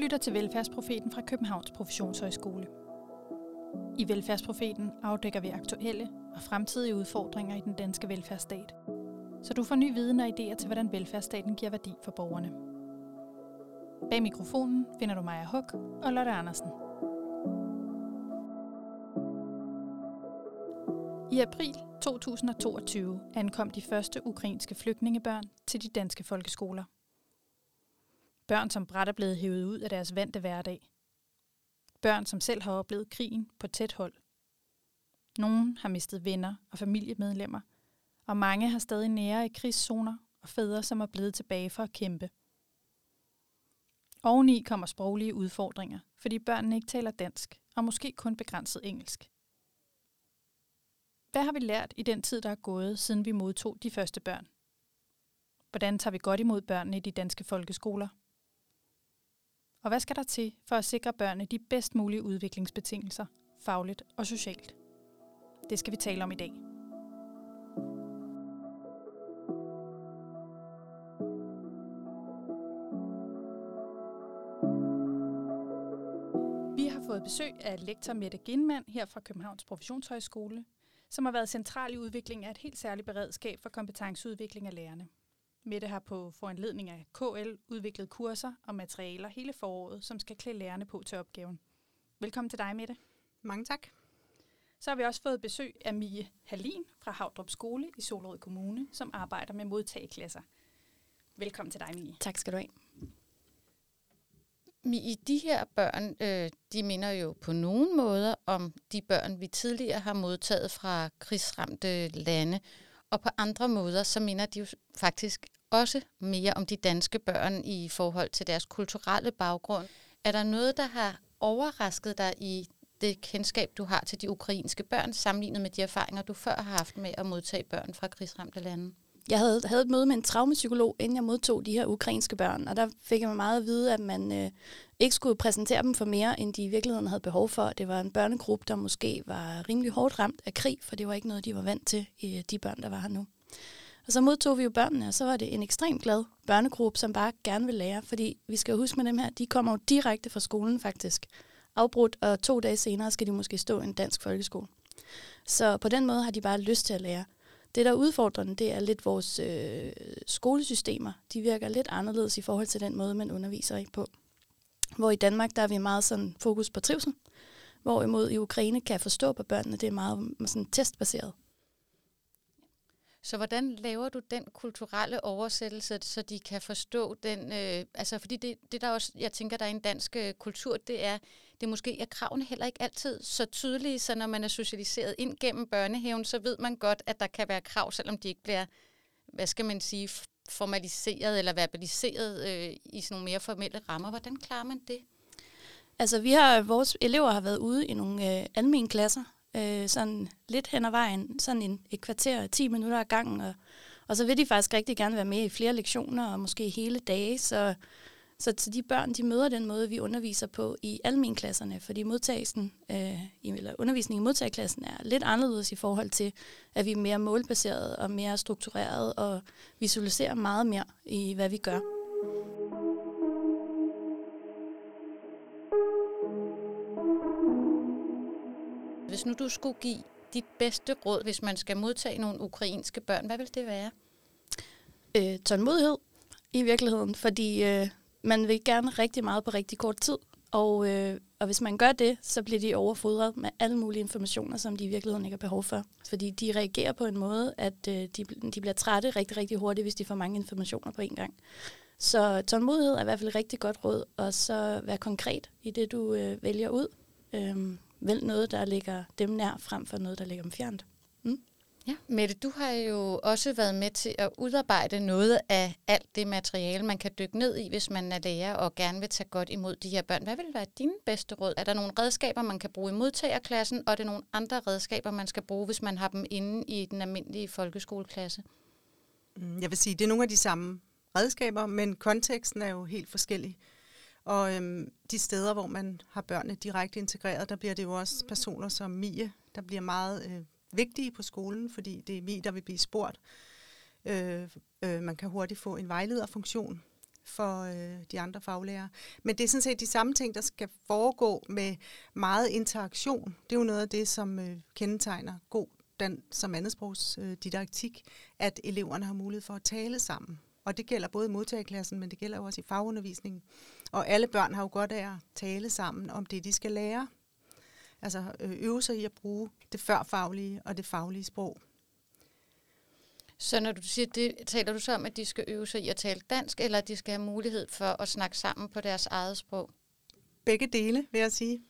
lytter til Velfærdsprofeten fra Københavns Professionshøjskole. I Velfærdsprofeten afdækker vi aktuelle og fremtidige udfordringer i den danske velfærdsstat, så du får ny viden og idéer til, hvordan velfærdsstaten giver værdi for borgerne. Bag mikrofonen finder du Maja Huk og Lotte Andersen. I april 2022 ankom de første ukrainske flygtningebørn til de danske folkeskoler. Børn, som bræt er blevet hævet ud af deres vante hverdag. Børn, som selv har oplevet krigen på tæt hold. Nogle har mistet venner og familiemedlemmer, og mange har stadig nære i krigszoner og fædre, som er blevet tilbage for at kæmpe. Oveni kommer sproglige udfordringer, fordi børnene ikke taler dansk, og måske kun begrænset engelsk. Hvad har vi lært i den tid, der er gået, siden vi modtog de første børn? Hvordan tager vi godt imod børnene i de danske folkeskoler? Og hvad skal der til for at sikre børnene de bedst mulige udviklingsbetingelser, fagligt og socialt? Det skal vi tale om i dag. Vi har fået besøg af lektor Mette Ginmand her fra Københavns Professionshøjskole, som har været central i udviklingen af et helt særligt beredskab for kompetenceudvikling af lærerne. Mette har på foranledning af KL udviklet kurser og materialer hele foråret, som skal klæde lærerne på til opgaven. Velkommen til dig, Mette. Mange tak. Så har vi også fået besøg af Mie Halin fra Havdrup Skole i Solrød Kommune, som arbejder med modtageklasser. Velkommen til dig, Mie. Tak skal du have. I de her børn, øh, de minder jo på nogen måder om de børn, vi tidligere har modtaget fra krigsramte lande, og på andre måder, så minder de jo faktisk også mere om de danske børn i forhold til deres kulturelle baggrund. Er der noget, der har overrasket dig i det kendskab, du har til de ukrainske børn, sammenlignet med de erfaringer, du før har haft med at modtage børn fra krigsramte lande? Jeg havde, havde et møde med en traumapsykolog, inden jeg modtog de her ukrainske børn, og der fik jeg meget at vide, at man øh, ikke skulle præsentere dem for mere, end de i virkeligheden havde behov for. Det var en børnegruppe, der måske var rimelig hårdt ramt af krig, for det var ikke noget, de var vant til, øh, de børn, der var her nu. Og så modtog vi jo børnene, og så var det en ekstremt glad børnegruppe, som bare gerne vil lære, fordi vi skal jo huske med dem her, de kommer jo direkte fra skolen faktisk, afbrudt, og to dage senere skal de måske stå i en dansk folkeskole. Så på den måde har de bare lyst til at lære. Det, der er udfordrende, det er lidt vores øh, skolesystemer. De virker lidt anderledes i forhold til den måde, man underviser i på. Hvor i Danmark, der er vi meget sådan fokus på trivsel. Hvorimod i Ukraine kan jeg forstå på børnene, det er meget sådan testbaseret. Så hvordan laver du den kulturelle oversættelse, så de kan forstå den? Øh, altså, fordi det, det der også, jeg tænker, der er en dansk øh, kultur, det er, det er måske, at kravene heller ikke altid så tydelige, så når man er socialiseret ind gennem børnehaven, så ved man godt, at der kan være krav, selvom de ikke bliver, hvad skal man sige, formaliseret eller verbaliseret øh, i sådan nogle mere formelle rammer. Hvordan klarer man det? Altså, vi har, vores elever har været ude i nogle øh, almindelige klasser, øh, sådan lidt hen ad vejen, sådan en, et kvarter, 10 minutter ad gangen, og, og så vil de faktisk rigtig gerne være med i flere lektioner, og måske hele dage, så, så, så de børn, de møder den måde, vi underviser på i almenklasserne, fordi modtagelsen, øh, eller undervisningen i modtageklassen er lidt anderledes i forhold til, at vi er mere målbaseret og mere struktureret, og visualiserer meget mere i, hvad vi gør. Hvis nu du skulle give dit bedste råd, hvis man skal modtage nogle ukrainske børn, hvad vil det være? Øh, tålmodighed i virkeligheden, fordi øh, man vil gerne rigtig meget på rigtig kort tid. Og, øh, og hvis man gør det, så bliver de overfodret med alle mulige informationer, som de i virkeligheden ikke har behov for. Fordi de reagerer på en måde, at øh, de, de bliver trætte rigtig, rigtig hurtigt, hvis de får mange informationer på en gang. Så tålmodighed er i hvert fald et rigtig godt råd, og så være konkret i det, du øh, vælger ud. Øh, vælg noget, der ligger dem nær, frem for noget, der ligger dem fjernt. Mm? Ja, Mette, du har jo også været med til at udarbejde noget af alt det materiale, man kan dykke ned i, hvis man er lærer og gerne vil tage godt imod de her børn. Hvad vil være dine bedste råd? Er der nogle redskaber, man kan bruge i modtagerklassen, og er det nogle andre redskaber, man skal bruge, hvis man har dem inde i den almindelige folkeskoleklasse? Mm, jeg vil sige, det er nogle af de samme redskaber, men konteksten er jo helt forskellig. Og øhm, de steder, hvor man har børnene direkte integreret, der bliver det jo også personer som Mie, der bliver meget øh, vigtige på skolen, fordi det er Mie, der vil blive spurgt. Øh, øh, man kan hurtigt få en vejlederfunktion. for øh, de andre faglærere. Men det er sådan set de samme ting, der skal foregå med meget interaktion. Det er jo noget af det, som øh, kendetegner god dan som andetsprogsdidaktik, øh, didaktik, at eleverne har mulighed for at tale sammen. Og det gælder både i modtagerklassen, men det gælder jo også i fagundervisningen. Og alle børn har jo godt af at tale sammen om det, de skal lære. Altså øh, øve sig i at bruge det førfaglige og det faglige sprog. Så når du siger det, taler du så om, at de skal øve sig i at tale dansk, eller at de skal have mulighed for at snakke sammen på deres eget sprog? Begge dele, vil jeg sige.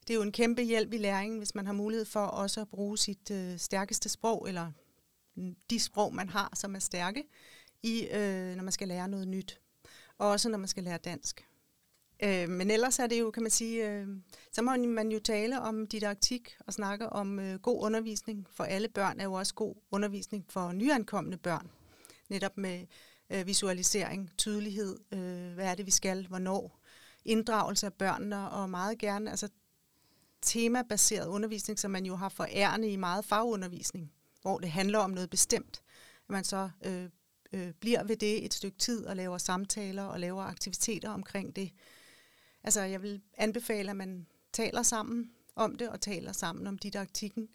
Det er jo en kæmpe hjælp i læringen, hvis man har mulighed for også at bruge sit øh, stærkeste sprog, eller de sprog, man har, som er stærke, i, øh, når man skal lære noget nyt. Og også når man skal lære dansk. Øh, men ellers er det jo, kan man sige, øh, så må man jo tale om didaktik og snakke om øh, god undervisning for alle børn, er jo også god undervisning for nyankomne børn. Netop med øh, visualisering, tydelighed, øh, hvad er det, vi skal, hvornår, inddragelse af børnene og meget gerne altså temabaseret undervisning, som man jo har forærende i meget fagundervisning, hvor det handler om noget bestemt. At man så øh, øh, bliver ved det et stykke tid og laver samtaler og laver aktiviteter omkring det. Altså, jeg vil anbefale, at man taler sammen om det, og taler sammen om didaktikken.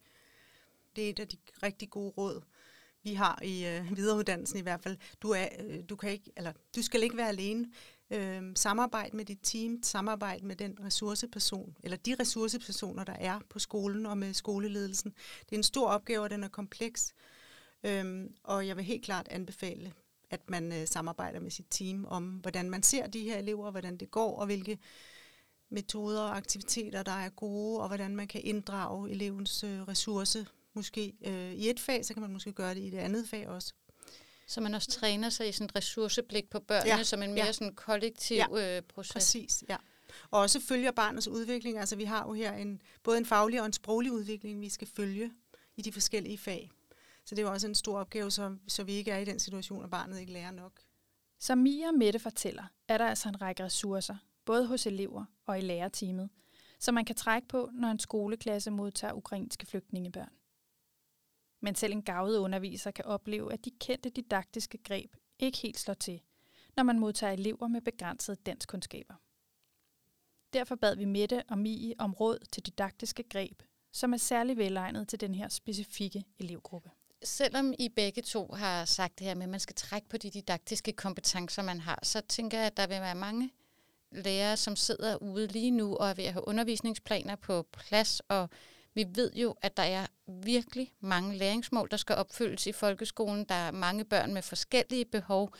Det er et af de rigtig gode råd, vi har i øh, videreuddannelsen i hvert fald. Du, er, øh, du, kan ikke, eller, du skal ikke være alene. Øh, samarbejde med dit team, samarbejde med den ressourceperson, eller de ressourcepersoner, der er på skolen og med skoleledelsen. Det er en stor opgave, og den er kompleks. Øh, og jeg vil helt klart anbefale at man øh, samarbejder med sit team om, hvordan man ser de her elever, hvordan det går, og hvilke metoder og aktiviteter, der er gode, og hvordan man kan inddrage elevens øh, ressource. Måske øh, i et fag, så kan man måske gøre det i det andet fag også. Så man også træner sig i sådan et ressourceblik på børnene, ja. som en mere ja. sådan kollektiv ja. øh, proces. Præcis, ja. Og også følger barnets udvikling. Altså vi har jo her en, både en faglig og en sproglig udvikling, vi skal følge i de forskellige fag. Så det er jo også en stor opgave, så, så vi ikke er i den situation, at barnet ikke lærer nok. Som Mia og Mette fortæller, er der altså en række ressourcer, både hos elever og i lærerteamet, som man kan trække på, når en skoleklasse modtager ukrainske flygtningebørn. Men selv en gavet underviser kan opleve, at de kendte didaktiske greb ikke helt slår til, når man modtager elever med begrænsede danskkundskaber. Derfor bad vi Mette og Mie om råd til didaktiske greb, som er særlig velegnet til den her specifikke elevgruppe selvom I begge to har sagt det her med, at man skal trække på de didaktiske kompetencer, man har, så tænker jeg, at der vil være mange lærere, som sidder ude lige nu og er ved at have undervisningsplaner på plads, og vi ved jo, at der er virkelig mange læringsmål, der skal opfyldes i folkeskolen. Der er mange børn med forskellige behov.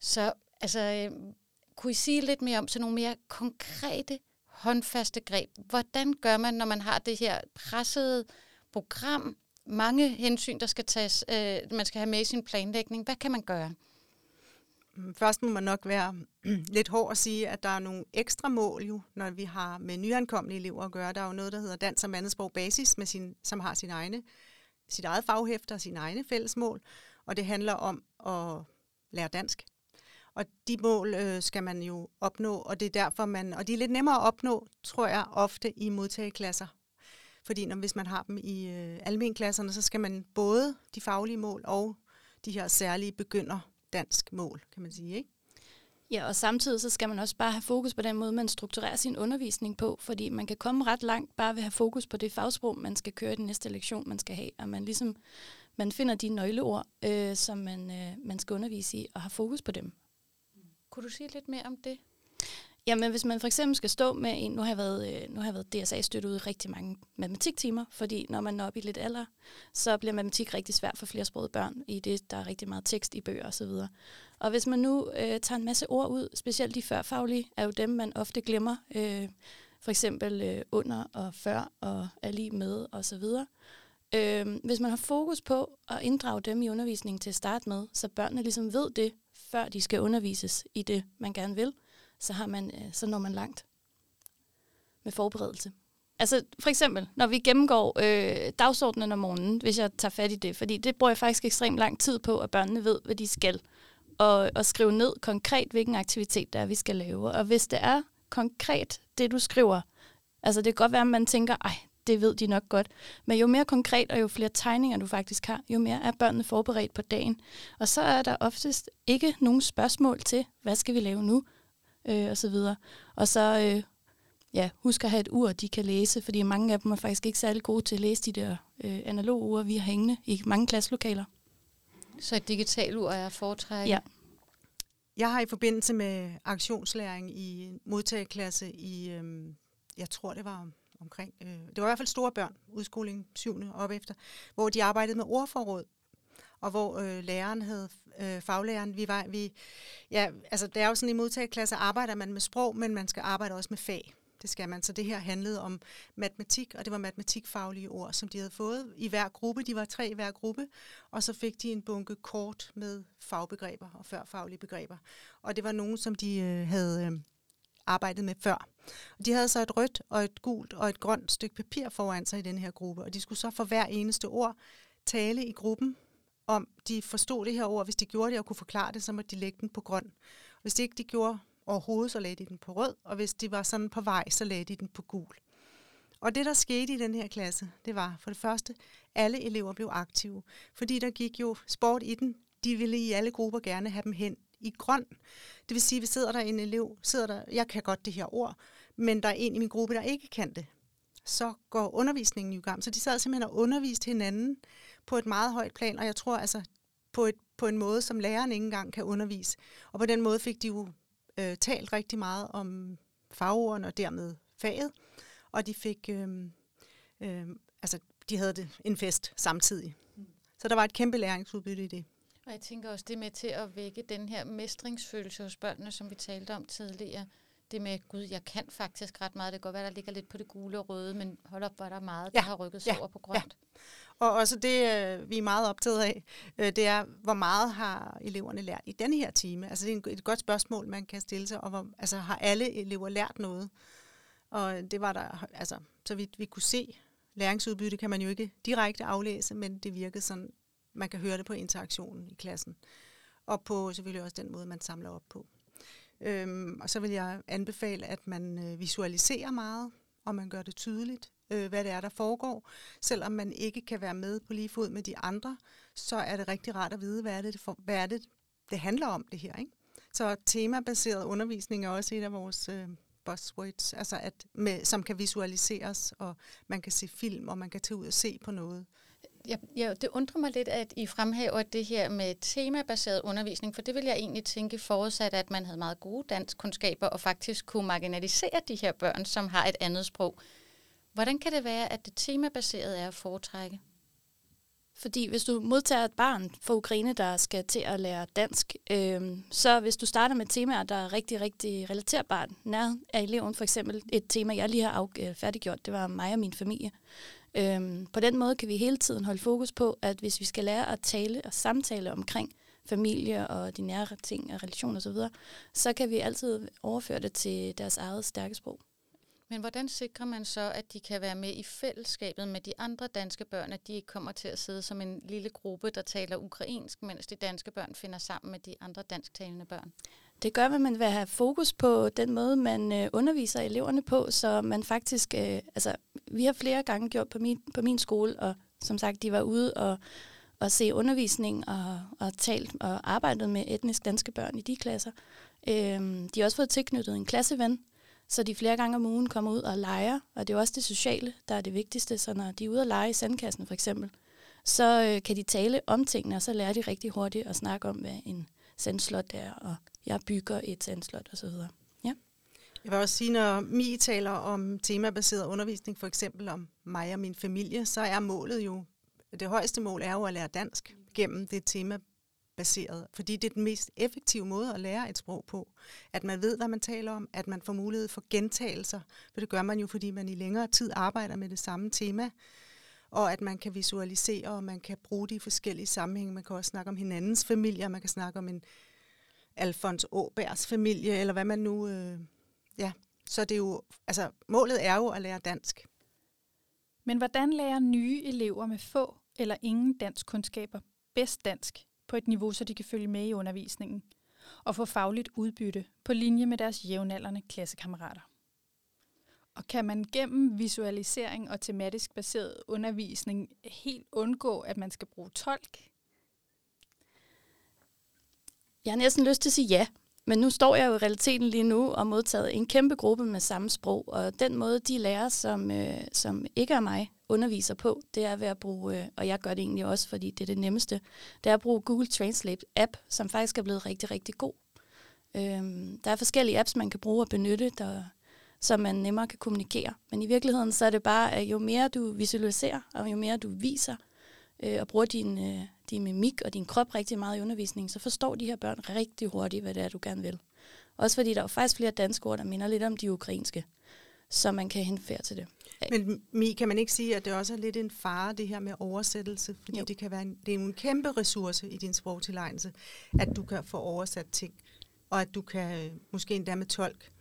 Så altså, øh, kunne I sige lidt mere om sådan nogle mere konkrete, håndfaste greb? Hvordan gør man, når man har det her pressede program, mange hensyn, der skal tages, øh, man skal have med i sin planlægning. Hvad kan man gøre? Først må man nok være lidt hård at sige, at der er nogle ekstra mål jo, når vi har med nyankomne elever at gøre. Der er jo noget, der hedder Dansk som andetsprog basis, med sin, som har sin egne, sit eget faghæfter og sine egne fællesmål. Og det handler om at lære dansk. Og de mål øh, skal man jo opnå, og det er derfor man, og de er lidt nemmere at opnå, tror jeg, ofte i modtageklasser fordi når, hvis man har dem i øh, almenklasserne, så skal man både de faglige mål og de her særlige begynder dansk mål, kan man sige, ikke? Ja, og samtidig så skal man også bare have fokus på den måde, man strukturerer sin undervisning på, fordi man kan komme ret langt bare ved at have fokus på det fagsprog, man skal køre i den næste lektion, man skal have, og man ligesom man finder de nøgleord, øh, som man, øh, man skal undervise i, og har fokus på dem. Kunne du sige lidt mere om det? Jamen, hvis man for eksempel skal stå med en, nu har jeg været, øh, nu har jeg været DSA-støttet ud i rigtig mange matematiktimer, fordi når man er oppe i lidt alder, så bliver matematik rigtig svært for flersprogede børn, i det, der er rigtig meget tekst i bøger osv. Og, og hvis man nu øh, tager en masse ord ud, specielt de førfaglige, er jo dem, man ofte glemmer, øh, for eksempel øh, under og før og er lige med osv., Øh, hvis man har fokus på at inddrage dem i undervisningen til at starte med, så børnene ligesom ved det, før de skal undervises i det, man gerne vil, så, har man, øh, så når man langt med forberedelse. Altså for eksempel, når vi gennemgår øh, dagsordenen om morgenen, hvis jeg tager fat i det, fordi det bruger jeg faktisk ekstremt lang tid på, at børnene ved, hvad de skal, og, og skrive ned konkret, hvilken aktivitet der er, vi skal lave. Og hvis det er konkret, det du skriver, altså det kan godt være, at man tænker, ej, det ved de nok godt. Men jo mere konkret og jo flere tegninger du faktisk har, jo mere er børnene forberedt på dagen. Og så er der oftest ikke nogen spørgsmål til, hvad skal vi lave nu, øh, og så videre. Og så øh, ja, husk at have et ur, de kan læse, fordi mange af dem er faktisk ikke særlig gode til at læse de der øh, analoge ure, vi har hængende i mange klasselokaler. Så et digitalt ur er foretrækket? Ja. Jeg har i forbindelse med aktionslæring i modtageklasse i, øhm, jeg tror det var omkring, øh, det var i hvert fald store børn, udskoling 7. op efter, hvor de arbejdede med ordforråd, og hvor øh, læreren havde, øh, faglæreren, vi var, vi, ja, altså det er jo sådan i modtageklasse, arbejder man med sprog, men man skal arbejde også med fag. Det skal man. Så det her handlede om matematik, og det var matematikfaglige ord, som de havde fået i hver gruppe. De var tre i hver gruppe, og så fik de en bunke kort med fagbegreber og førfaglige begreber. Og det var nogen, som de øh, havde øh, arbejdet med før. Og de havde så et rødt og et gult og et grønt stykke papir foran sig i den her gruppe, og de skulle så for hver eneste ord tale i gruppen om de forstod det her ord. Hvis de gjorde det og kunne forklare det, så måtte de lægge den på grøn. Hvis de ikke de gjorde, overhovedet, så lagde de den på rød, og hvis de var sådan på vej, så lagde de den på gul. Og det, der skete i den her klasse, det var for det første, alle elever blev aktive, fordi der gik jo sport i den. De ville i alle grupper gerne have dem hen i grøn. Det vil sige, at vi sidder der en elev, sidder der, jeg kan godt det her ord, men der er en i min gruppe, der ikke kan det. Så går undervisningen i gang. Så de sad simpelthen og underviste hinanden på et meget højt plan, og jeg tror altså på, et, på en måde, som læreren ikke engang kan undervise. Og på den måde fik de jo øh, talt rigtig meget om fagordene og dermed faget, og de fik, øh, øh, altså de havde det en fest samtidig. Så der var et kæmpe læringsudbytte i det. Og jeg tænker også, det med til at vække den her mestringsfølelse hos børnene, som vi talte om tidligere. Det med, gud, jeg kan faktisk ret meget. Det kan godt være, der ligger lidt på det gule og røde, men hold op, hvor der er meget, der ja, har rykket sig ja, over på grønt. Ja. Og også det, øh, vi er meget optaget af, øh, det er, hvor meget har eleverne lært i denne her time? Altså det er et godt spørgsmål, man kan stille sig, og hvor, altså, har alle elever lært noget? Og det var der, altså, så vidt vi kunne se, læringsudbytte kan man jo ikke direkte aflæse, men det virkede sådan, man kan høre det på interaktionen i klassen. Og på selvfølgelig også den måde, man samler op på. Øhm, og så vil jeg anbefale, at man øh, visualiserer meget, og man gør det tydeligt øh, hvad det er, der foregår. Selvom man ikke kan være med på lige fod med de andre, så er det rigtig rart at vide, hvad er det, for, hvad er det, det handler om det her. Ikke? Så temabaseret undervisning er også et af vores øh, buzzwords, altså at med, som kan visualiseres, og man kan se film, og man kan tage ud og se på noget. Ja, ja, det undrer mig lidt, at I fremhæver det her med temabaseret undervisning, for det vil jeg egentlig tænke forudsat, at man havde meget gode danskkundskaber og faktisk kunne marginalisere de her børn, som har et andet sprog. Hvordan kan det være, at det temabaserede er at foretrække? Fordi hvis du modtager et barn fra Ukraine, der skal til at lære dansk, øh, så hvis du starter med temaer, der er rigtig, rigtig relaterbart, nær af eleven for eksempel et tema, jeg lige har øh, færdiggjort, det var mig og min familie. Øh, på den måde kan vi hele tiden holde fokus på, at hvis vi skal lære at tale og samtale omkring familie og de nære ting og relationer osv., så, så kan vi altid overføre det til deres eget stærke sprog. Men hvordan sikrer man så, at de kan være med i fællesskabet med de andre danske børn, at de ikke kommer til at sidde som en lille gruppe, der taler ukrainsk, mens de danske børn finder sammen med de andre dansktalende børn? Det gør, at man vil have fokus på den måde, man øh, underviser eleverne på, så man faktisk, øh, altså vi har flere gange gjort på min, på min skole, og som sagt, de var ude og, og se undervisning og, og talt og arbejdet med etnisk danske børn i de klasser. Øh, de har også fået tilknyttet en klasseven, så de flere gange om ugen kommer ud og leger, og det er jo også det sociale, der er det vigtigste. Så når de er ude og lege i sandkassen for eksempel, så øh, kan de tale om tingene, og så lærer de rigtig hurtigt at snakke om, hvad en sandslot er, og jeg bygger et sandslot osv. Ja. Jeg vil også sige, når Mi taler om temabaseret undervisning, for eksempel om mig og min familie, så er målet jo, det højeste mål er jo at lære dansk gennem det tema baseret, fordi det er den mest effektive måde at lære et sprog på. At man ved, hvad man taler om, at man får mulighed for gentagelser, for det gør man jo, fordi man i længere tid arbejder med det samme tema, og at man kan visualisere, og man kan bruge det i forskellige sammenhænge. Man kan også snakke om hinandens familie, man kan snakke om en Alfons Åbergs familie, eller hvad man nu... Øh, ja, så det er jo... Altså, målet er jo at lære dansk. Men hvordan lærer nye elever med få eller ingen dansk kundskaber bedst dansk? På et niveau, så de kan følge med i undervisningen og få fagligt udbytte på linje med deres jævnaldrende klassekammerater. Og kan man gennem visualisering og tematisk baseret undervisning helt undgå, at man skal bruge tolk? Jeg har næsten lyst til at sige ja, men nu står jeg jo i realiteten lige nu og modtaget en kæmpe gruppe med samme sprog, og den måde, de lærer, som, øh, som ikke er mig, underviser på, det er ved at bruge, øh, og jeg gør det egentlig også, fordi det er det nemmeste, det er at bruge Google Translate app, som faktisk er blevet rigtig, rigtig god. Øhm, der er forskellige apps, man kan bruge og benytte, der, så man nemmere kan kommunikere. Men i virkeligheden så er det bare, at jo mere du visualiserer, og jo mere du viser, øh, og bruger din, øh, din mimik og din krop rigtig meget i undervisningen, så forstår de her børn rigtig hurtigt, hvad det er, du gerne vil. Også fordi der er faktisk flere danske ord, der minder lidt om de ukrainske, så man kan henfærde til det. Men Mi, kan man ikke sige, at det også er lidt en fare, det her med oversættelse? Fordi jo. det kan være en, det er en kæmpe ressource i din sprogtilegnelse, at du kan få oversat ting, og at du kan øh, måske endda med tolk.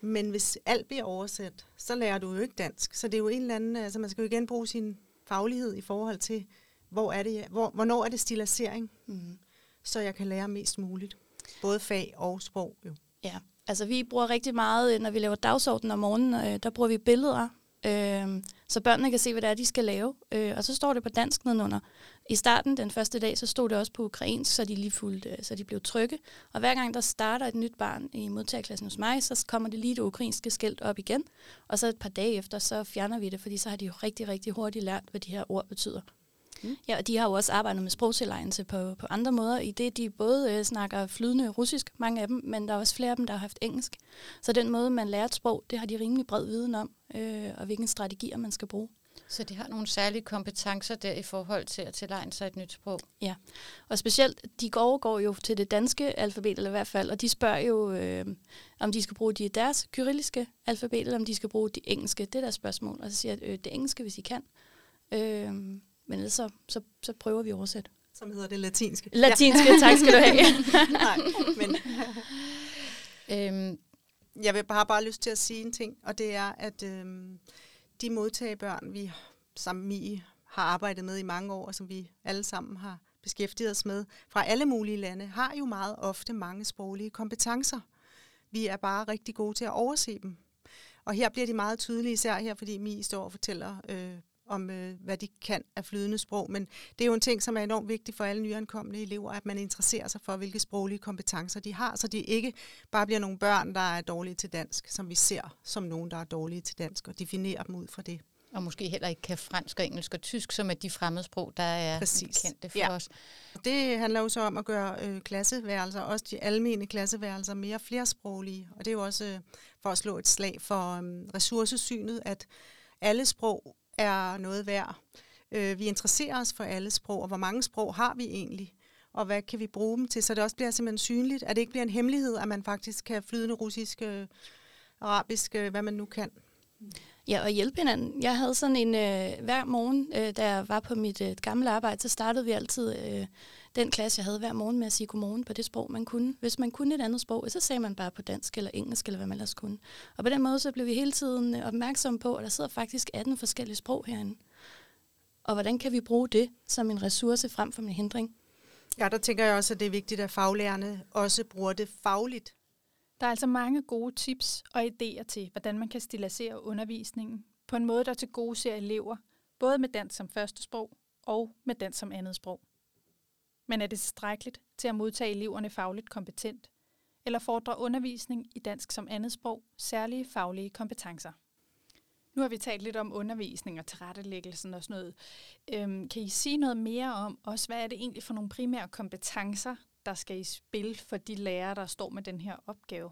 Men hvis alt bliver oversat, så lærer du jo ikke dansk. Så det er jo en eller anden, altså man skal jo igen bruge sin faglighed i forhold til, hvor er det, hvor, hvornår er det stilisering, mm. så jeg kan lære mest muligt. Både fag og sprog jo. Ja, altså vi bruger rigtig meget, når vi laver dagsorden om morgenen, øh, der bruger vi billeder, øh, så børnene kan se, hvad det er, de skal lave. Øh, og så står det på dansk nedenunder. I starten, den første dag, så stod det også på ukrainsk, så de lige fuldt, øh, så de blev trygge. Og hver gang der starter et nyt barn i modtagerklassen hos mig, så kommer det lige det ukrainske skilt op igen. Og så et par dage efter, så fjerner vi det, fordi så har de jo rigtig, rigtig hurtigt lært, hvad de her ord betyder. Mm. Ja, og de har jo også arbejdet med sprogtilegnelse på, på andre måder, i det de både øh, snakker flydende russisk, mange af dem, men der er også flere af dem, der har haft engelsk. Så den måde, man lærer et sprog, det har de rimelig bred viden om, øh, og hvilke strategier man skal bruge. Så de har nogle særlige kompetencer der i forhold til at tilegne sig et nyt sprog? Ja, og specielt, de går, går jo til det danske alfabet, eller i hvert fald, og de spørger jo, øh, om de skal bruge de deres kyrilliske alfabet, eller om de skal bruge de engelske. Det er deres spørgsmål. Og så siger jeg, øh, det engelske, hvis I kan. Øh, men ellers så, så, så prøver vi at oversætte. Som hedder det latinske. Latinske, ja. tak skal du have. Nej, men... øhm, jeg vil bare bare lyst til at sige en ting, og det er, at øhm, de modtagebørn, vi som Mie har arbejdet med i mange år, og som vi alle sammen har beskæftiget os med, fra alle mulige lande, har jo meget ofte mange sproglige kompetencer. Vi er bare rigtig gode til at overse dem. Og her bliver de meget tydelige, især her, fordi Mi står og fortæller øh, om, øh, hvad de kan af flydende sprog. Men det er jo en ting, som er enormt vigtig for alle nyankomne elever, at man interesserer sig for, hvilke sproglige kompetencer de har, så de ikke bare bliver nogle børn, der er dårlige til dansk, som vi ser som nogen, der er dårlige til dansk, og definerer dem ud fra det. Og måske heller ikke kan fransk og engelsk og tysk, som er de fremmedsprog, der er Præcis. kendte for ja. os. Det handler jo så om at gøre øh, klasseværelser, også de almene klasseværelser, mere flersproglige. Og det er jo også øh, for at slå et slag for øh, ressourcesynet, at alle sprog er noget værd. Øh, vi interesserer os for alle sprog, og hvor mange sprog har vi egentlig? Og hvad kan vi bruge dem til, så det også bliver simpelthen synligt, at det ikke bliver en hemmelighed, at man faktisk kan flydende russisk, øh, arabisk, øh, hvad man nu kan. Ja, og hjælpe hinanden. Jeg havde sådan en, øh, hver morgen, øh, da jeg var på mit øh, gamle arbejde, så startede vi altid øh, den klasse, jeg havde hver morgen med at sige godmorgen på det sprog, man kunne. Hvis man kunne et andet sprog, så sagde man bare på dansk eller engelsk, eller hvad man ellers kunne. Og på den måde, så blev vi hele tiden øh, opmærksomme på, at der sidder faktisk 18 forskellige sprog herinde. Og hvordan kan vi bruge det som en ressource frem for en hindring? Ja, der tænker jeg også, at det er vigtigt, at faglærerne også bruger det fagligt. Der er altså mange gode tips og idéer til, hvordan man kan stilisere undervisningen på en måde, der til gode ser elever, både med dansk som første sprog og med dansk som andet sprog. Men er det tilstrækkeligt til at modtage eleverne fagligt kompetent? Eller fordrer undervisning i dansk som andet sprog særlige faglige kompetencer? Nu har vi talt lidt om undervisning og tilrettelæggelsen og sådan noget. Øhm, kan I sige noget mere om også, hvad er det egentlig for nogle primære kompetencer, der skal i spil for de lærere, der står med den her opgave?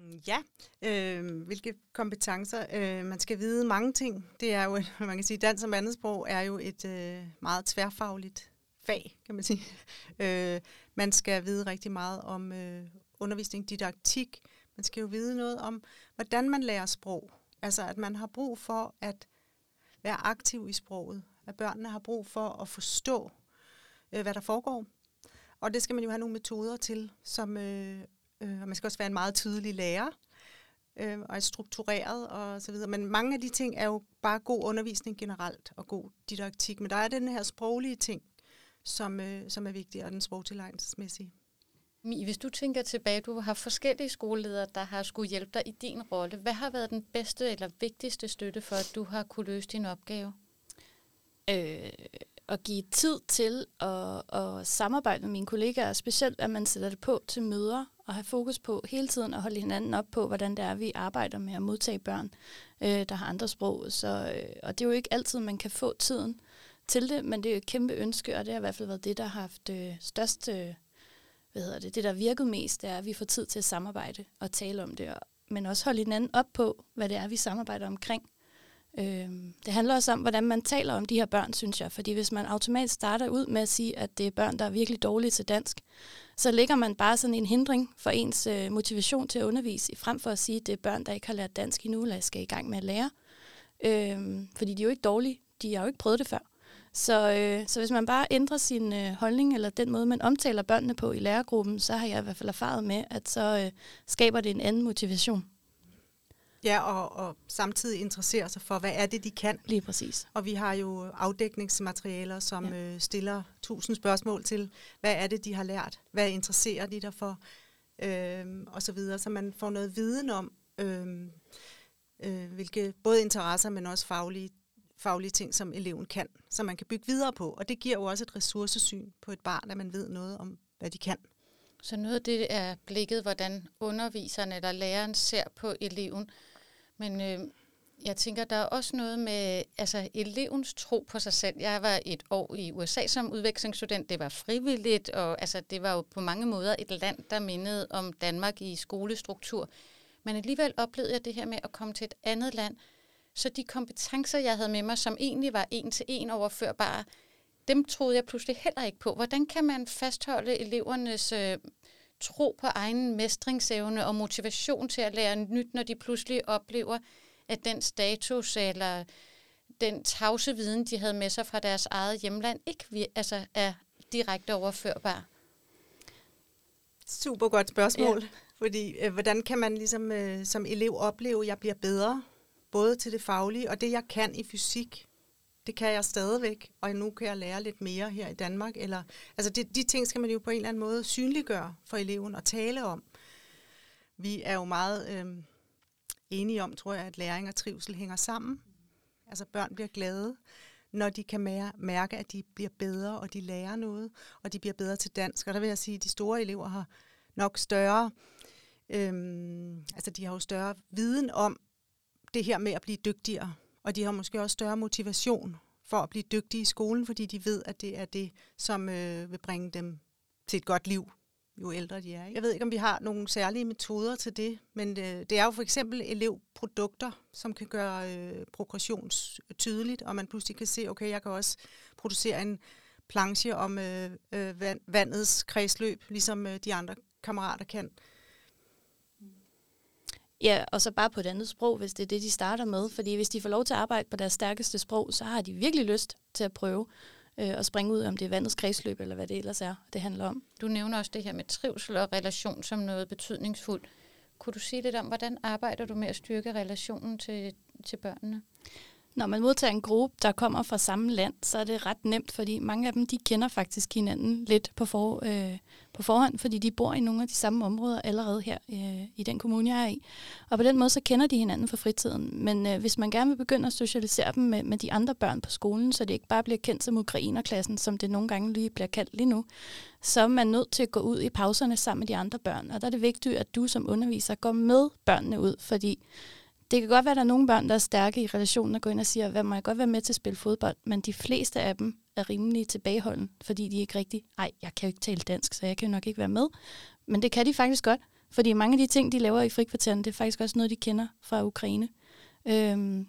Mm, ja, øh, hvilke kompetencer? Øh, man skal vide mange ting. Det er jo, man kan sige, dansk som andetsprog er jo et øh, meget tværfagligt fag, kan man sige. Øh, man skal vide rigtig meget om øh, undervisning, didaktik. Man skal jo vide noget om, hvordan man lærer sprog. Altså, at man har brug for at være aktiv i sproget. At børnene har brug for at forstå, øh, hvad der foregår. Og det skal man jo have nogle metoder til, som øh, øh, og man skal også være en meget tydelig lærer, øh, og er struktureret og så videre. Men mange af de ting er jo bare god undervisning generelt, og god didaktik. Men der er den her sproglige ting, som, øh, som er vigtig, og den sprogtilegnelsesmæssige. Mi, hvis du tænker tilbage, du har forskellige skoleledere, der har skulle hjælpe dig i din rolle. Hvad har været den bedste eller vigtigste støtte for, at du har kunne løse din opgave? Øh, at give tid til at, at samarbejde med mine kollegaer, specielt at man sætter det på til møder, at have fokus på hele tiden at holde hinanden op på, hvordan det er, vi arbejder med at modtage børn, øh, der har andre sprog. Så, øh, og det er jo ikke altid, man kan få tiden til det, men det er jo et kæmpe ønske, og det har i hvert fald været det, der har haft øh, størst, øh, hvad hedder det, det der virket mest, det er, at vi får tid til at samarbejde og tale om det, og, men også holde hinanden op på, hvad det er, vi samarbejder omkring. Øh, det handler også om, hvordan man taler om de her børn, synes jeg. Fordi hvis man automatisk starter ud med at sige, at det er børn, der er virkelig dårlige til dansk, så lægger man bare sådan en hindring for ens øh, motivation til at undervise, frem for at sige, at det er børn, der ikke har lært dansk endnu, eller skal i gang med at lære. Øh, fordi de er jo ikke dårlige. De har jo ikke prøvet det før. Så, øh, så hvis man bare ændrer sin øh, holdning, eller den måde, man omtaler børnene på i lærergruppen, så har jeg i hvert fald erfaret med, at så øh, skaber det en anden motivation. Ja, og, og samtidig interessere sig for, hvad er det, de kan. Lige præcis. Og vi har jo afdækningsmaterialer, som ja. øh, stiller tusind spørgsmål til, hvad er det, de har lært? Hvad interesserer de der for? Øh, og så videre, så man får noget viden om, øh, øh, hvilke både interesser, men også faglige, faglige ting, som eleven kan, som man kan bygge videre på. Og det giver jo også et ressourcesyn på et barn, at man ved noget om, hvad de kan. Så noget af det er blikket, hvordan underviseren eller læreren ser på eleven. Men øh, jeg tænker, der er også noget med altså, elevens tro på sig selv. Jeg var et år i USA som udvekslingsstudent. Det var frivilligt, og altså, det var jo på mange måder et land, der mindede om Danmark i skolestruktur. Men alligevel oplevede jeg det her med at komme til et andet land, så de kompetencer, jeg havde med mig, som egentlig var en til en overførbare, dem troede jeg pludselig heller ikke på. Hvordan kan man fastholde elevernes øh, tro på egen mestringsevne og motivation til at lære nyt, når de pludselig oplever, at den status eller den tavse viden, de havde med sig fra deres eget hjemland, ikke altså er direkte overførbar? Super godt spørgsmål. Ja. Fordi øh, hvordan kan man ligesom øh, som elev opleve, at jeg bliver bedre, både til det faglige og det, jeg kan i fysik, det kan jeg stadigvæk, og nu kan jeg lære lidt mere her i Danmark. Eller, altså det, de ting skal man jo på en eller anden måde synliggøre for eleven og tale om. Vi er jo meget øh, enige om, tror jeg, at læring og trivsel hænger sammen. Altså børn bliver glade, når de kan mærke, at de bliver bedre, og de lærer noget, og de bliver bedre til dansk. Og der vil jeg sige, at de store elever har nok større, øh, altså de har jo større viden om det her med at blive dygtigere og de har måske også større motivation for at blive dygtige i skolen, fordi de ved, at det er det, som øh, vil bringe dem til et godt liv, jo ældre de er. Ikke? Jeg ved ikke, om vi har nogle særlige metoder til det, men øh, det er jo for eksempel elevprodukter, som kan gøre øh, progression øh, tydeligt, og man pludselig kan se, okay, jeg kan også producere en planche om øh, øh, vandets kredsløb, ligesom øh, de andre kammerater kan. Ja, og så bare på et andet sprog, hvis det er det, de starter med. Fordi hvis de får lov til at arbejde på deres stærkeste sprog, så har de virkelig lyst til at prøve øh, at springe ud, om det er vandets kredsløb, eller hvad det ellers er, det handler om. Du nævner også det her med trivsel og relation som noget betydningsfuldt. Kunne du sige lidt om, hvordan arbejder du med at styrke relationen til, til børnene? Når man modtager en gruppe, der kommer fra samme land, så er det ret nemt, fordi mange af dem, de kender faktisk hinanden lidt på, for, øh, på forhånd, fordi de bor i nogle af de samme områder allerede her øh, i den kommune, jeg er i. Og på den måde, så kender de hinanden fra fritiden. Men øh, hvis man gerne vil begynde at socialisere dem med, med de andre børn på skolen, så det ikke bare bliver kendt som ukrainerklassen, som det nogle gange lige bliver kaldt lige nu, så er man nødt til at gå ud i pauserne sammen med de andre børn. Og der er det vigtigt, at du som underviser går med børnene ud, fordi det kan godt være, at der er nogle børn, der er stærke i relationen og går ind og siger, hvad må jeg godt være med til at spille fodbold, men de fleste af dem er rimelig tilbageholden, fordi de ikke rigtig, nej, jeg kan jo ikke tale dansk, så jeg kan jo nok ikke være med. Men det kan de faktisk godt, fordi mange af de ting, de laver i frikvarteren, det er faktisk også noget, de kender fra Ukraine. Øhm,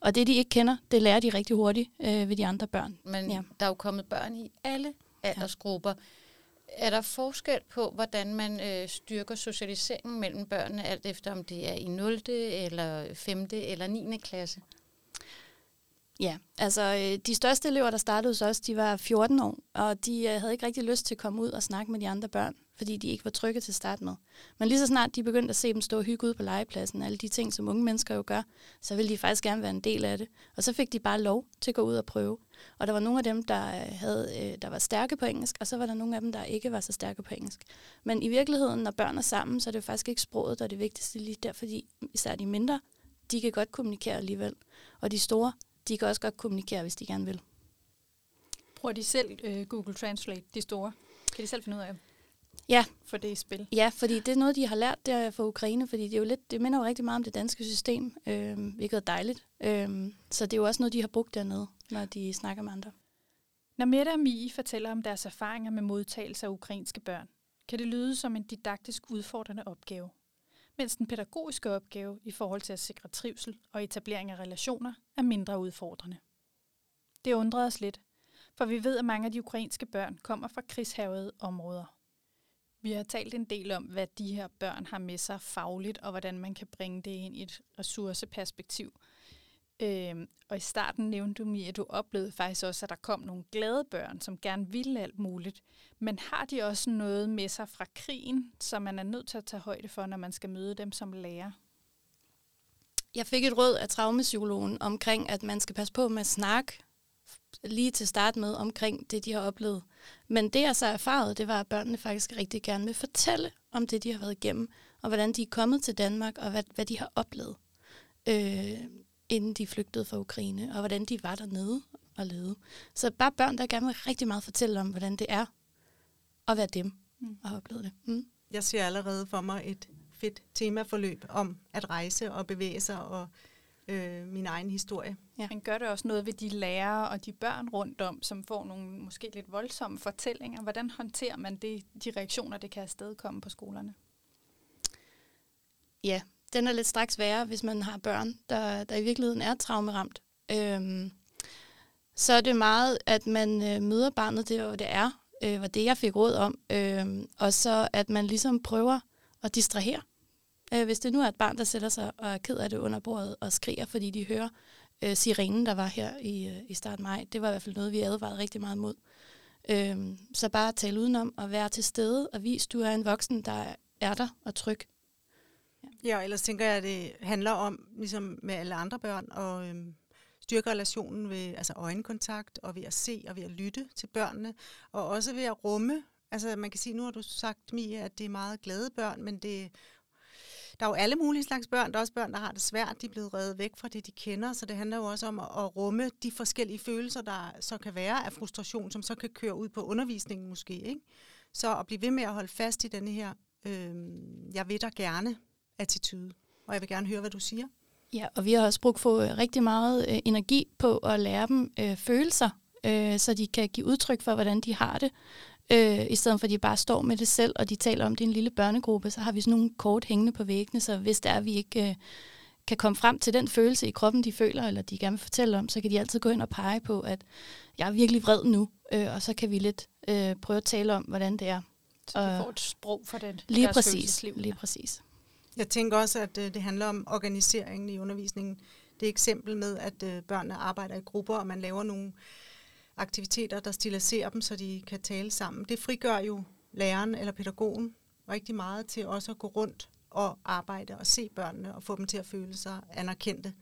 og det, de ikke kender, det lærer de rigtig hurtigt øh, ved de andre børn. Men ja. der er jo kommet børn i alle aldersgrupper. Ja. Er der forskel på, hvordan man øh, styrker socialiseringen mellem børnene, alt efter om det er i 0. eller 5. eller 9. klasse? Ja, altså øh, de største elever, der startede hos os, de var 14 år, og de øh, havde ikke rigtig lyst til at komme ud og snakke med de andre børn. fordi de ikke var trygge til at starte med. Men lige så snart de begyndte at se dem stå og hygge ud på legepladsen, alle de ting, som unge mennesker jo gør, så ville de faktisk gerne være en del af det. Og så fik de bare lov til at gå ud og prøve. Og der var nogle af dem, der, øh, havde, der var stærke på engelsk, og så var der nogle af dem, der ikke var så stærke på engelsk. Men i virkeligheden, når børn er sammen, så er det jo faktisk ikke sproget, der er det vigtigste lige der, fordi især de mindre, de kan godt kommunikere alligevel. Og de store, de kan også godt kommunikere, hvis de gerne vil. Bruger de selv uh, Google Translate, de store? Kan de selv finde ud af Ja. For det spil? Ja, fordi det er noget, de har lært der fra Ukraine, fordi det, er jo lidt, det minder jo rigtig meget om det danske system, øh, hvilket er dejligt. Øh, så det er jo også noget, de har brugt dernede, når de snakker med andre. Når Mette og Mie fortæller om deres erfaringer med modtagelse af ukrainske børn, kan det lyde som en didaktisk udfordrende opgave, mens den pædagogiske opgave i forhold til at sikre trivsel og etablering af relationer er mindre udfordrende. Det undrede os lidt, for vi ved, at mange af de ukrainske børn kommer fra krigshavede områder. Vi har talt en del om, hvad de her børn har med sig fagligt, og hvordan man kan bringe det ind i et ressourceperspektiv. Øhm, og i starten nævnte du mig, at du oplevede faktisk også, at der kom nogle glade børn, som gerne ville alt muligt. Men har de også noget med sig fra krigen, som man er nødt til at tage højde for, når man skal møde dem som lærer? Jeg fik et råd af traumapsykologen omkring, at man skal passe på med at snakke lige til start med omkring det, de har oplevet. Men det, jeg så erfarede, det var, at børnene faktisk rigtig gerne vil fortælle om det, de har været igennem, og hvordan de er kommet til Danmark, og hvad, hvad de har oplevet, øh, inden de flygtede fra Ukraine, og hvordan de var dernede og levede. Så bare børn, der gerne vil rigtig meget fortælle om, hvordan det er at være dem mm. og have oplevet det. Mm. Jeg ser allerede for mig et fedt temaforløb om at rejse og bevæge sig og øh, min egen historie. Ja. Men gør det også noget ved de lærere og de børn rundt om, som får nogle måske lidt voldsomme fortællinger? Hvordan håndterer man det, de reaktioner, det kan afstedkomme på skolerne? Ja, den er lidt straks værre, hvis man har børn, der, der i virkeligheden er traumeramt. Øhm, så er det meget, at man øh, møder barnet det, hvor det er, øh, var det, jeg fik råd om. Øh, og så at man ligesom prøver at distrahere. Øh, hvis det nu er et barn, der sætter sig og er ked af det under bordet og skriger, fordi de hører øh, sirenen, der var her i, øh, i start maj, det var i hvert fald noget, vi advarede rigtig meget mod. Øh, så bare tale udenom og være til stede og vise, du er en voksen, der er der og tryg. Ja, ja ellers tænker jeg, at det handler om, ligesom med alle andre børn, at øhm, styrke relationen ved altså øjenkontakt og ved at se og ved at lytte til børnene, og også ved at rumme Altså man kan sige, nu har du sagt, Mia, at det er meget glade børn, men det der er jo alle mulige slags børn. Der er også børn, der har det svært. De er blevet reddet væk fra det, de kender. Så det handler jo også om at, at rumme de forskellige følelser, der så kan være af frustration, som så kan køre ud på undervisningen måske. Ikke? Så at blive ved med at holde fast i denne her, øh, jeg vil dig gerne attitude. Og jeg vil gerne høre, hvad du siger. Ja, og vi har også brugt for rigtig meget øh, energi på at lære dem øh, følelser, øh, så de kan give udtryk for, hvordan de har det øh, i stedet for at de bare står med det selv, og de taler om det i en lille børnegruppe, så har vi sådan nogle kort hængende på væggene, så hvis det er, at vi ikke øh, kan komme frem til den følelse i kroppen, de føler, eller de gerne vil fortælle om, så kan de altid gå ind og pege på, at jeg er virkelig vred nu, øh, og så kan vi lidt øh, prøve at tale om, hvordan det er. Så de får et sprog for det. Lige præcis, lige præcis. Jeg tænker også, at øh, det handler om organiseringen i undervisningen. Det eksempel med, at øh, børnene arbejder i grupper, og man laver nogle aktiviteter, der stiliserer dem, så de kan tale sammen. Det frigør jo læreren eller pædagogen rigtig meget til også at gå rundt og arbejde og se børnene og få dem til at føle sig anerkendte.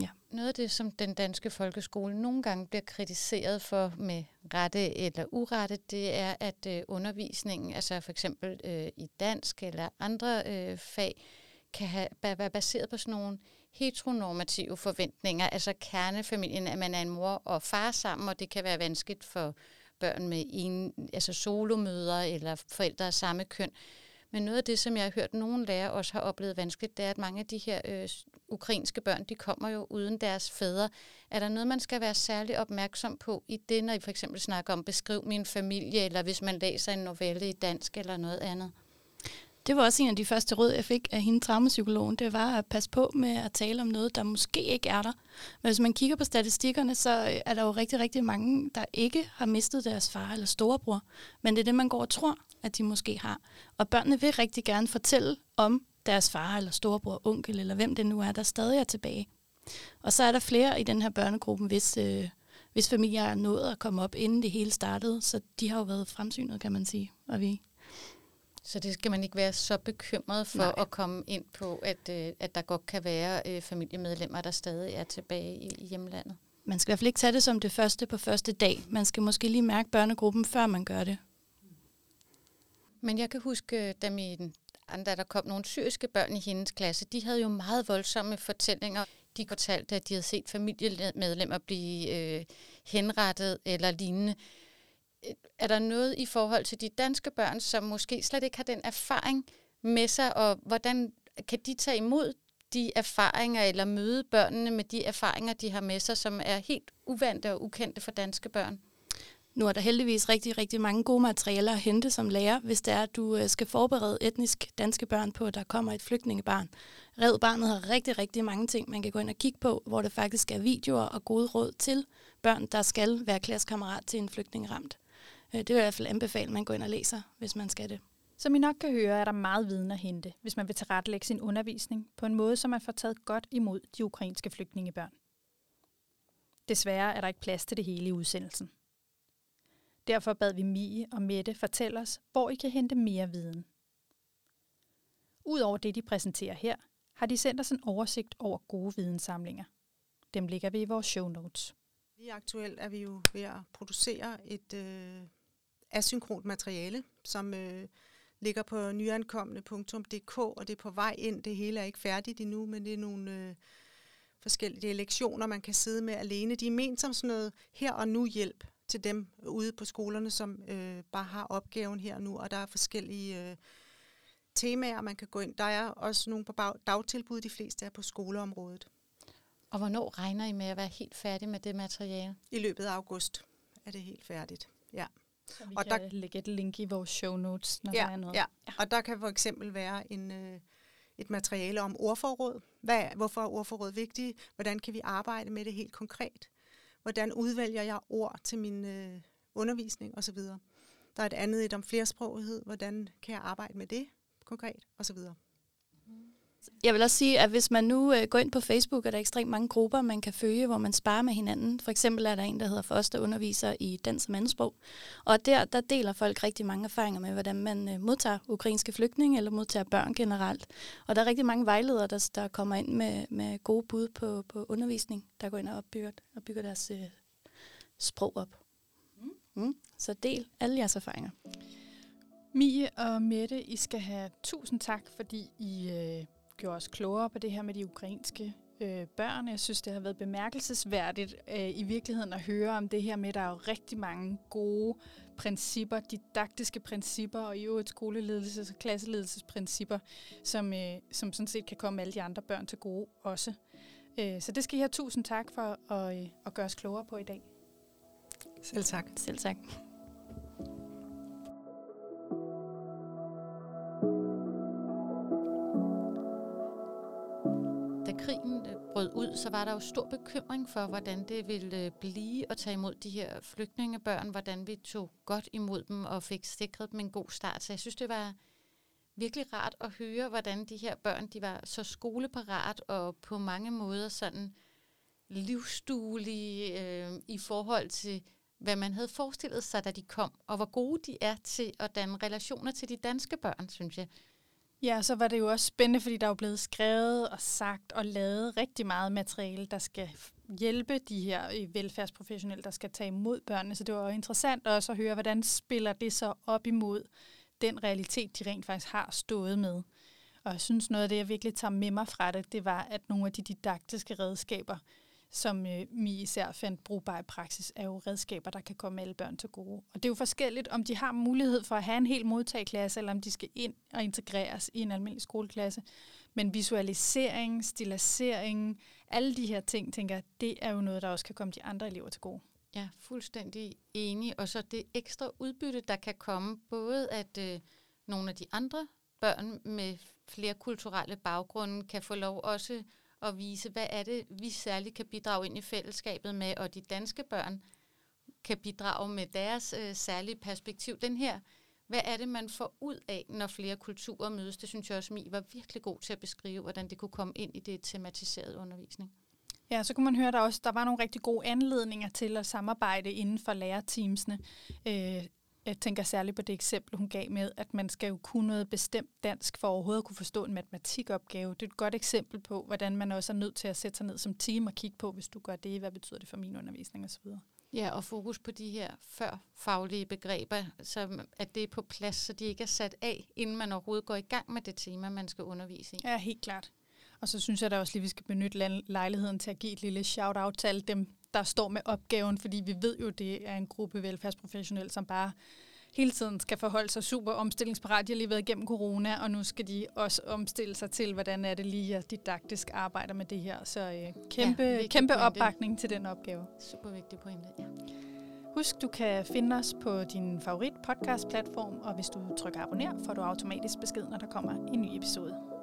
Ja. Noget af det, som den danske folkeskole nogle gange bliver kritiseret for med rette eller urette, det er, at øh, undervisningen, altså for eksempel øh, i dansk eller andre øh, fag, kan have, være baseret på sådan nogle heteronormative forventninger, altså kernefamilien, at man er en mor og far sammen, og det kan være vanskeligt for børn med en, altså solomøder eller forældre af samme køn. Men noget af det, som jeg har hørt nogle lærere også har oplevet vanskeligt, det er, at mange af de her øh, ukrainske børn, de kommer jo uden deres fædre. Er der noget, man skal være særlig opmærksom på i det, når I for eksempel snakker om beskriv min familie, eller hvis man læser en novelle i dansk eller noget andet? Det var også en af de første råd, jeg fik af hende, traumapsykologen. Det var at passe på med at tale om noget, der måske ikke er der. Men hvis man kigger på statistikkerne, så øh, er der jo rigtig, rigtig mange, der ikke har mistet deres far eller storebror. Men det er det, man går og tror, at de måske har. Og børnene vil rigtig gerne fortælle om deres far eller storebror, onkel eller hvem det nu er, der stadig er tilbage. Og så er der flere i den her børnegruppe, hvis, øh, hvis familier er nået at komme op, inden det hele startede. Så de har jo været fremsynet, kan man sige. Og vi så det skal man ikke være så bekymret for Nej. at komme ind på, at, øh, at der godt kan være øh, familiemedlemmer, der stadig er tilbage i, i hjemlandet. Man skal i hvert fald ikke tage det som det første på første dag. Man skal måske lige mærke børnegruppen, før man gør det. Men jeg kan huske, da min da der kom nogle syriske børn i hendes klasse, de havde jo meget voldsomme fortællinger. De fortalte, at de havde set familiemedlemmer blive øh, henrettet eller lignende. Er der noget i forhold til de danske børn, som måske slet ikke har den erfaring med sig, og hvordan kan de tage imod de erfaringer, eller møde børnene med de erfaringer, de har med sig, som er helt uvante og ukendte for danske børn? Nu er der heldigvis rigtig, rigtig mange gode materialer at hente som lærer, hvis det er, at du øh, skal forberede etnisk danske børn på, at der kommer et flygtningebarn. Red Barnet har rigtig, rigtig mange ting, man kan gå ind og kigge på, hvor der faktisk er videoer og gode råd til børn, der skal være klassekammerat til en flygtningeramt. Øh, Det vil jeg i hvert fald anbefale, at man går ind og læser, hvis man skal det. Som I nok kan høre, er der meget viden at hente, hvis man vil tilrettelægge sin undervisning på en måde, så man får taget godt imod de ukrainske flygtningebørn. Desværre er der ikke plads til det hele i udsendelsen. Derfor bad vi Mie og Mette fortælle os, hvor I kan hente mere viden. Udover det, de præsenterer her, har de sendt os en oversigt over gode videnssamlinger. Dem ligger vi i vores show notes. Lige aktuelt er vi jo ved at producere et øh, asynkront materiale, som øh, ligger på nyankomne.dk, og det er på vej ind. Det hele er ikke færdigt endnu, men det er nogle øh, forskellige lektioner, man kan sidde med alene. De er ment som sådan noget her og nu hjælp til dem ude på skolerne, som øh, bare har opgaven her og nu, og der er forskellige øh, temaer, man kan gå ind. Der er også nogle på bag- dagtilbud, de fleste er på skoleområdet. Og hvornår regner I med at være helt færdig med det materiale? I løbet af august er det helt færdigt. Ja. Så vi Og kan der- lægge et link i vores show notes, når der Ja, er noget. ja. Og der kan for eksempel være en, øh, et materiale om ordforråd. Hvad, hvorfor er ordforråd vigtige? Hvordan kan vi arbejde med det helt konkret? Hvordan udvælger jeg ord til min øh, undervisning osv.? Der er et andet et om flersprogighed. Hvordan kan jeg arbejde med det konkret osv.? Jeg vil også sige, at hvis man nu øh, går ind på Facebook, er der ekstremt mange grupper, man kan følge, hvor man sparer med hinanden. For eksempel er der en, der hedder Foster underviser i dansk som andetsprog. Og der, der deler folk rigtig mange erfaringer med, hvordan man øh, modtager ukrainske flygtninge eller modtager børn generelt. Og der er rigtig mange vejledere, der, der kommer ind med, med gode bud på, på undervisning, der går ind og opbygger, og bygger deres øh, sprog op. Mm. Så del alle jeres erfaringer. Mie og Mette, I skal have tusind tak, fordi I øh, gjorde os klogere på det her med de ukrainske øh, børn. Jeg synes, det har været bemærkelsesværdigt øh, i virkeligheden at høre om det her med, at der er jo rigtig mange gode principper, didaktiske principper og i øvrigt skoleledelses- og klasseledelsesprincipper, som, øh, som sådan set kan komme alle de andre børn til gode også. Øh, så det skal I have tusind tak for at, øh, at gøre os klogere på i dag. Selv tak. Selv tak. Ud, så var der jo stor bekymring for, hvordan det ville øh, blive at tage imod de her flygtningebørn, hvordan vi tog godt imod dem og fik sikret dem en god start. Så jeg synes, det var virkelig rart at høre, hvordan de her børn, de var så skoleparat og på mange måder sådan livsduelige øh, i forhold til, hvad man havde forestillet sig, da de kom, og hvor gode de er til at danne relationer til de danske børn, synes jeg. Ja, så var det jo også spændende, fordi der er jo blevet skrevet og sagt og lavet rigtig meget materiale, der skal hjælpe de her øh, velfærdsprofessionelle, der skal tage imod børnene. Så det var jo interessant også at høre, hvordan spiller det så op imod den realitet, de rent faktisk har stået med. Og jeg synes, noget af det, jeg virkelig tager med mig fra det, det var, at nogle af de didaktiske redskaber, som øh, vi især fandt brugbare i praksis, er jo redskaber, der kan komme alle børn til gode. Og det er jo forskelligt, om de har mulighed for at have en helt modtagklasse, eller om de skal ind og integreres i en almindelig skoleklasse. Men visualisering, stilasering, alle de her ting, tænker det er jo noget, der også kan komme de andre elever til gode. Ja, fuldstændig enig. Og så det ekstra udbytte, der kan komme, både at øh, nogle af de andre børn med flere kulturelle baggrunde kan få lov også at vise, hvad er det, vi særligt kan bidrage ind i fællesskabet med, og de danske børn kan bidrage med deres øh, særlige perspektiv. Den her, hvad er det, man får ud af, når flere kulturer mødes? Det synes jeg også, Mi var virkelig god til at beskrive, hvordan det kunne komme ind i det tematiserede undervisning. Ja, så kunne man høre, at der også der var nogle rigtig gode anledninger til at samarbejde inden for lærerteamsene. Øh, jeg tænker særligt på det eksempel, hun gav med, at man skal jo kunne noget bestemt dansk for overhovedet at kunne forstå en matematikopgave. Det er et godt eksempel på, hvordan man også er nødt til at sætte sig ned som team og kigge på, hvis du gør det, hvad betyder det for min undervisning osv. Ja, og fokus på de her før faglige begreber, så at det er på plads, så de ikke er sat af, inden man overhovedet går i gang med det tema, man skal undervise i. Ja, helt klart. Og så synes jeg da også lige, vi skal benytte lejligheden til at give et lille shout-out til alle dem, der står med opgaven, fordi vi ved jo, det er en gruppe velfærdsprofessionelle, som bare hele tiden skal forholde sig super omstillingsparat. De har lige været igennem corona, og nu skal de også omstille sig til, hvordan er det lige at didaktisk arbejder med det her. Så øh, kæmpe, ja, kæmpe pointe. opbakning til den opgave. Super vigtig pointe, ja. Husk, du kan finde os på din favorit podcast platform, og hvis du trykker abonner, får du automatisk besked, når der kommer en ny episode.